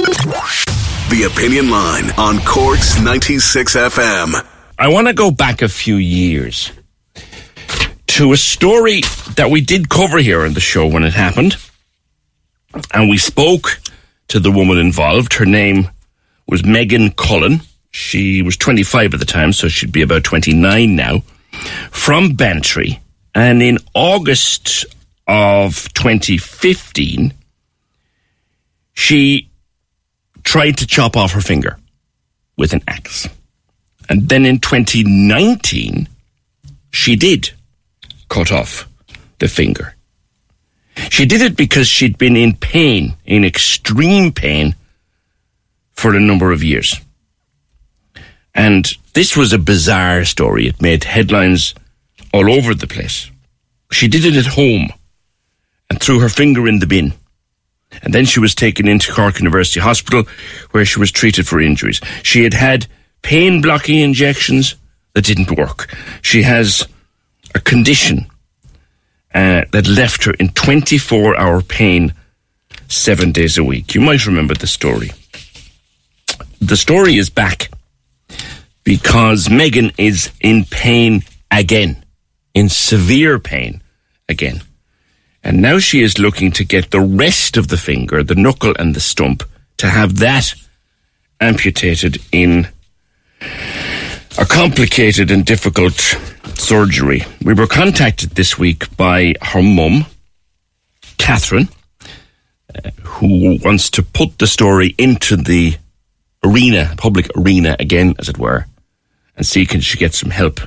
The Opinion Line on Corks 96 FM. I want to go back a few years to a story that we did cover here on the show when it happened. And we spoke to the woman involved. Her name was Megan Cullen. She was 25 at the time, so she'd be about 29 now, from Bantry. And in August of 2015, she tried to chop off her finger with an axe. And then in 2019, she did cut off the finger. She did it because she'd been in pain, in extreme pain, for a number of years. And this was a bizarre story. It made headlines all over the place. She did it at home and threw her finger in the bin. And then she was taken into Cork University Hospital where she was treated for injuries. She had had pain blocking injections that didn't work. She has a condition uh, that left her in 24 hour pain seven days a week. You might remember the story. The story is back because Megan is in pain again, in severe pain again. And now she is looking to get the rest of the finger, the knuckle and the stump, to have that amputated in a complicated and difficult surgery. We were contacted this week by her mum, Catherine, uh, who wants to put the story into the arena, public arena again, as it were, and see can she get some help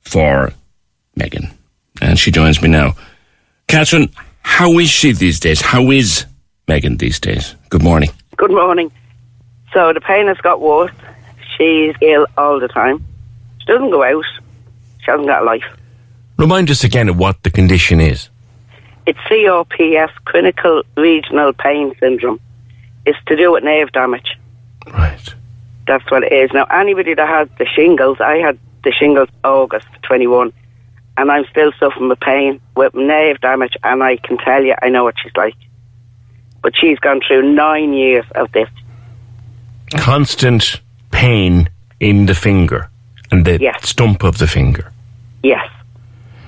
for Megan. And she joins me now. Catherine, how is she these days? How is Megan these days? Good morning. Good morning. So the pain has got worse. She's ill all the time. She doesn't go out. She hasn't got a life. Remind us again of what the condition is. It's COPS, Clinical Regional Pain Syndrome. It's to do with nerve damage. Right. That's what it is. Now, anybody that has the shingles, I had the shingles August 21, and I'm still suffering with pain, with nerve damage, and I can tell you, I know what she's like. But she's gone through nine years of this. Constant pain in the finger and the Yes. stump of the finger. Yes.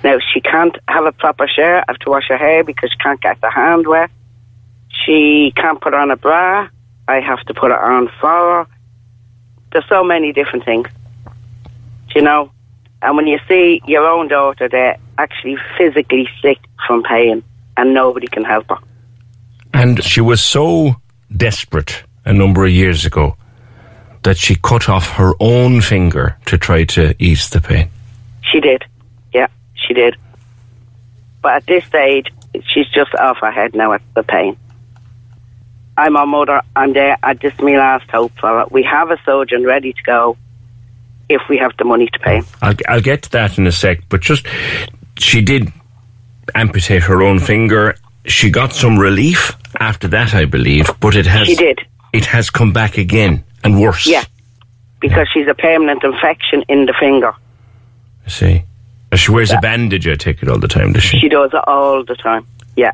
Now, she can't have a proper shower, I have to wash her hair because she can't get the hand wet. She can't put on a bra. I have to put it on for her. There's so many different things, you know. And when you see your own daughter there actually physically sick from pain and nobody can help her. And she was so desperate a number of years ago that she cut off her own finger to try to ease the pain. She did. Yeah, she did. But at this stage, she's just off her head now at the pain. I'm her mother. I'm there. I just is my last hope for her. We have a surgeon ready to go if we have the money to pay. I'll, I'll get to that in a sec, but just she did amputate her own finger. She got some relief after that, I believe, but it has She did. it has come back again and worse. Yeah. Because she's a permanent infection in the finger. I see. She wears a bandage, I take it all the time, does she? She does it all the time. Yeah.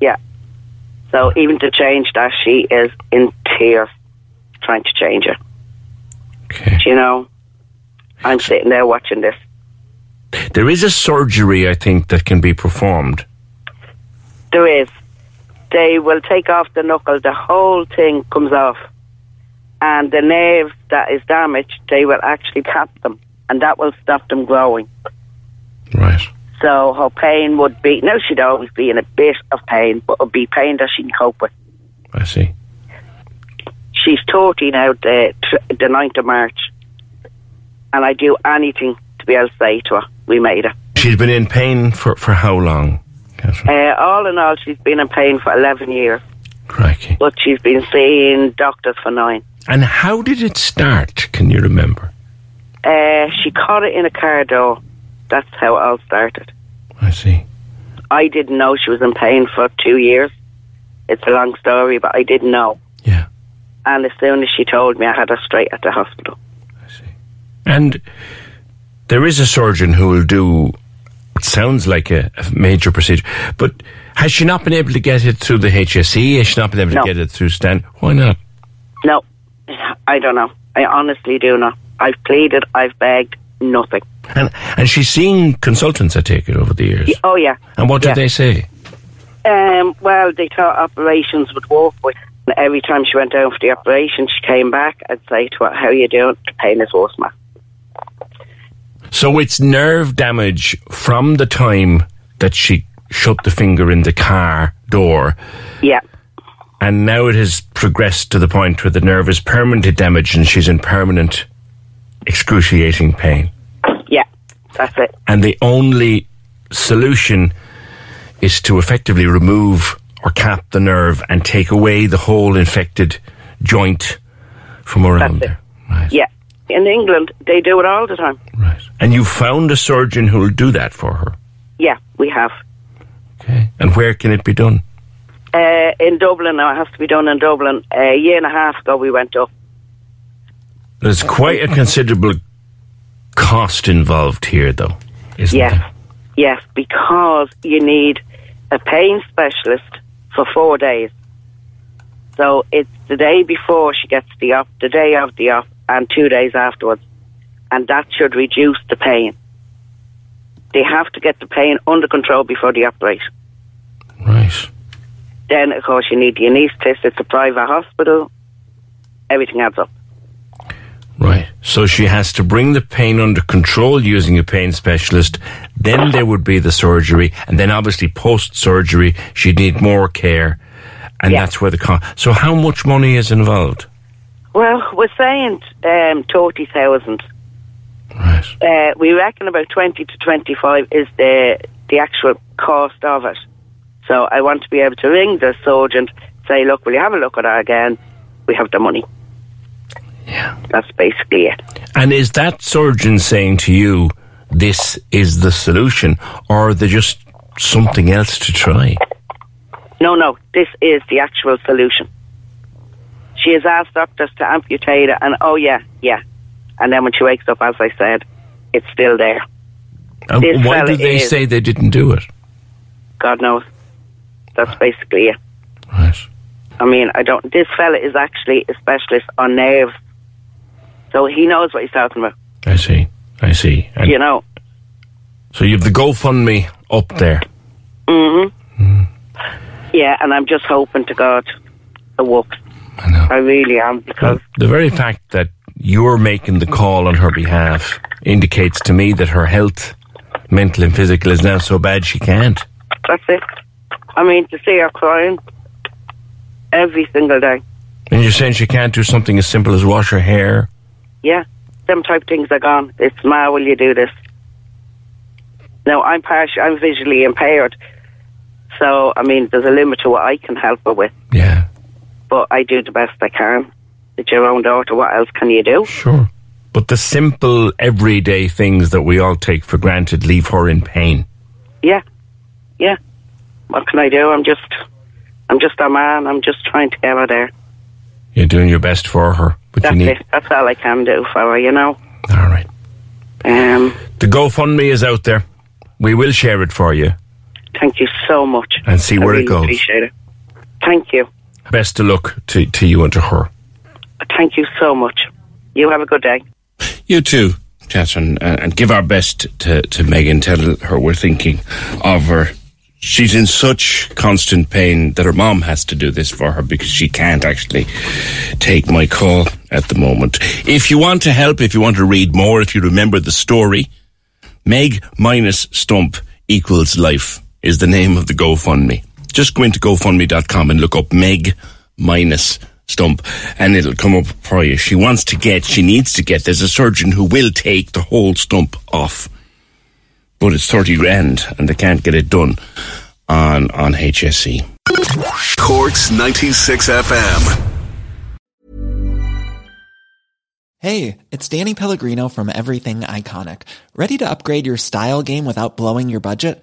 Yeah. So even to change that, she is in tears trying to change it. Okay. You know, I'm sitting there watching this. There is a surgery, I think, that can be performed. There is. they will take off the knuckle. The whole thing comes off, and the nerve that is damaged, they will actually tap them, and that will stop them growing. Right. So her pain would be now she'd always be in a bit of pain, but it would be pain that she can cope with. I see. She's 30 now, the, the 9th of March. And I'd do anything to be able to say to her, we made it. She's been in pain for, for how long, Catherine? Uh, all in all, she's been in pain for 11 years, Crikey. but she's been seeing doctors for nine. And how did it start? Can you remember? Uh, she caught it in a car door. That's how it all started. I see. I didn't know she was in pain for two years. It's a long story, but I didn't know. Yeah. And as soon as she told me, I had her straight at the hospital. And there is a surgeon who will do, it sounds like a, a major procedure, but has she not been able to get it through the HSE? Has she not been able No. to get it through Stan? Why not? No, I don't know. I honestly do not. I've pleaded, I've begged, nothing. And, and she's seen consultants, I take it, over the years. Oh, yeah. And what did Yeah. they say? Um, well, they thought operations would work, but every time she went down for the operation, she came back. I'd say to her, How are you doing? The pain is worse, ma. So it's nerve damage from the time that she shut the finger in the car door, Yeah, and now it has progressed to the point where the nerve is permanently damaged and she's in permanent, excruciating pain. yeah, that's it. And the only solution is to effectively remove or cap the nerve and take away the whole infected joint from around there. Right. Yeah. In England, they do it all the time. Right. And you found a surgeon who will do that for her. Yeah, we have. Okay. And where can it be done? Uh, in Dublin, now it has to be done in Dublin. a year and a half ago, we went up. There's quite a considerable cost involved here, though, isn't Yes, there? yes, because you need a pain specialist for four days. So it's the day before she gets the op, the day of the op, and two days afterwards, and that should reduce the pain. They have to get the pain under control before the operation. Right. Then, of course, you need the anaesthetist. It's a private hospital. Everything adds up. Right. So she has to bring the pain under control using a pain specialist. Then there would be the surgery. And then obviously post surgery, she'd need more care. And Yeah. that's where the cost. So how much money is involved? Well, we're saying um, thirty thousand. Right. Uh, we reckon about 20 to 25 is the the actual cost of it. So I want to be able to ring the surgeon, say, look, will you have a look at that again? We have the money. Yeah. That's basically it. And is that surgeon saying to you, this is the solution? Or are they just something else to try? No, no, this is the actual solution. She has asked doctors to amputate it, and oh, yeah, yeah. And then when she wakes up, as I said, it's still there. And This why do they is- say they didn't do it? God knows. That's basically it. Right. I mean, I don't. This fella is actually a specialist on nerves, so he knows what he's talking about. I see. I see. And You know. so you have the GoFundMe up there. hmm Yeah, and I'm just hoping to God it works. I know. I really am because The very fact that you're making the call on her behalf indicates to me that her health, mental and physical, is now so bad she can't. that's it. I mean, to see her crying every single day. And you're saying she can't do something as simple as wash her hair? Yeah, them type of things are gone. It's Ma, will you do this? No, I'm partial. I'm visually impaired, so I mean, there's a limit to what I can help her with. Yeah, But I do the best I can. It's your own daughter. What else can you do? sure. But the simple, everyday things that we all take for granted leave her in pain. Yeah, yeah. What can I do? I'm just, I'm just a man. I'm just trying to get her there. You're doing your best for her, but That's you need. it. That's all I can do for her. You know. All right. Um. The GoFundMe is out there. We will share it for you Thank you so much. and see I where really it goes. Appreciate it. Thank you. Best of luck to, to you and to her. Thank you so much. You have a good day. You too, Catherine, and give our best to, to Megan. Tell her we're thinking of her. she's in such constant pain that her mom has to do this for her because she can't actually take my call at the moment. If you want to help, if you want to read more, if you remember the story, Meg minus Stump equals life is the name of the GoFundMe. Just go into GoFundMe.com and look up Meg minus Stump and it'll come up for you. She wants to get, she needs to get, there's a surgeon who will take the whole stump off but it's 30 grand and they can't get it done on, on HSE. Corks 96 FM. Hey, it's Danny Pellegrino from Everything Iconic. Ready to upgrade your style game without blowing your budget?